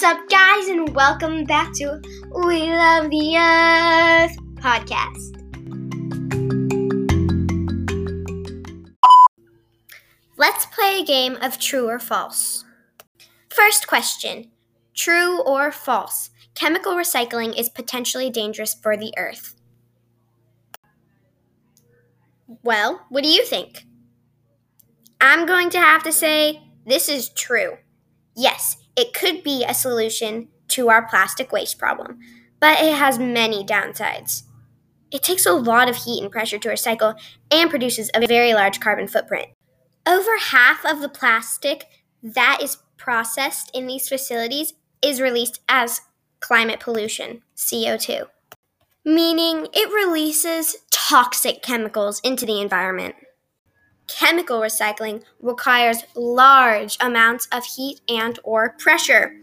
What's up, guys, and welcome back to We Love the Earth podcast. Let's play a game of true or false. First question True or false? Chemical recycling is potentially dangerous for the earth. Well, what do you think? I'm going to have to say this is true. Yes, it could be a solution to our plastic waste problem, but it has many downsides. It takes a lot of heat and pressure to recycle and produces a very large carbon footprint. Over half of the plastic that is processed in these facilities is released as climate pollution, CO2, meaning it releases toxic chemicals into the environment. Chemical recycling requires large amounts of heat and or pressure,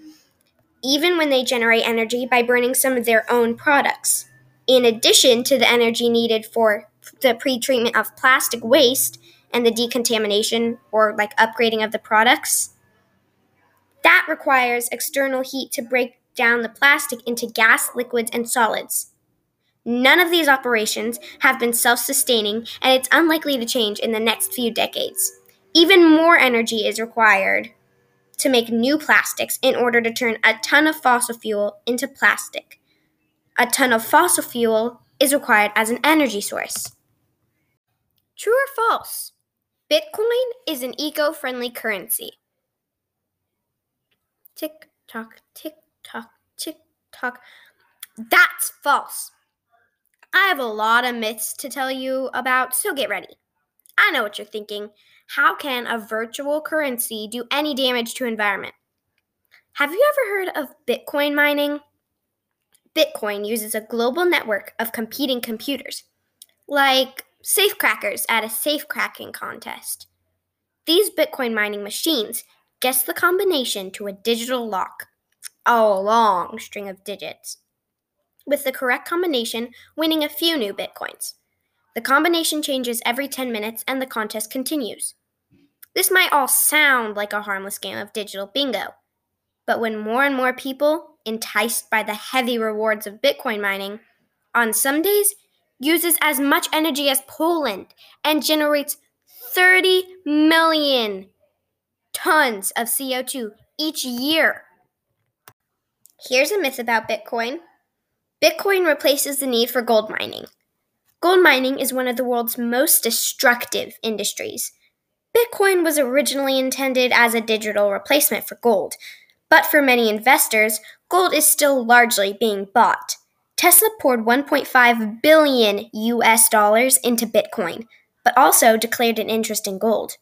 even when they generate energy by burning some of their own products. In addition to the energy needed for the pretreatment of plastic waste and the decontamination or like upgrading of the products, that requires external heat to break down the plastic into gas, liquids, and solids. None of these operations have been self sustaining, and it's unlikely to change in the next few decades. Even more energy is required to make new plastics in order to turn a ton of fossil fuel into plastic. A ton of fossil fuel is required as an energy source. True or false? Bitcoin is an eco friendly currency. Tick tock, tick tock, tick tock. That's false. I have a lot of myths to tell you about, so get ready. I know what you're thinking. How can a virtual currency do any damage to environment? Have you ever heard of Bitcoin mining? Bitcoin uses a global network of competing computers, like safecrackers at a safecracking contest. These Bitcoin mining machines guess the combination to a digital lock, a long string of digits with the correct combination, winning a few new bitcoins. The combination changes every 10 minutes and the contest continues. This might all sound like a harmless game of digital bingo, but when more and more people, enticed by the heavy rewards of Bitcoin mining, on some days uses as much energy as Poland and generates 30 million tons of CO2 each year. Here's a myth about Bitcoin Bitcoin replaces the need for gold mining. Gold mining is one of the world's most destructive industries. Bitcoin was originally intended as a digital replacement for gold, but for many investors, gold is still largely being bought. Tesla poured 1.5 billion US dollars into Bitcoin, but also declared an interest in gold.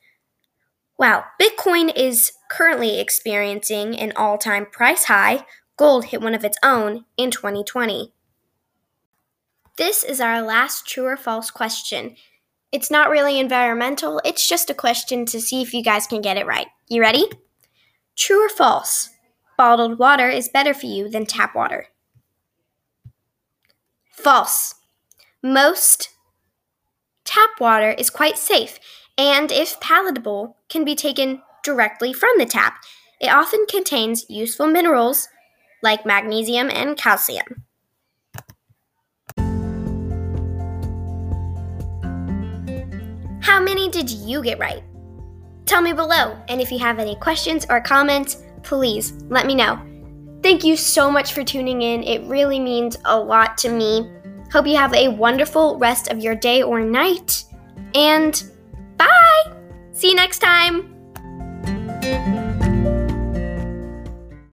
Wow, Bitcoin is currently experiencing an all time price high, gold hit one of its own in 2020. This is our last true or false question. It's not really environmental, it's just a question to see if you guys can get it right. You ready? True or false? Bottled water is better for you than tap water. False. Most tap water is quite safe and, if palatable, can be taken directly from the tap. It often contains useful minerals like magnesium and calcium. How many did you get right? Tell me below, and if you have any questions or comments, please let me know. Thank you so much for tuning in. It really means a lot to me. Hope you have a wonderful rest of your day or night. And bye! See you next time!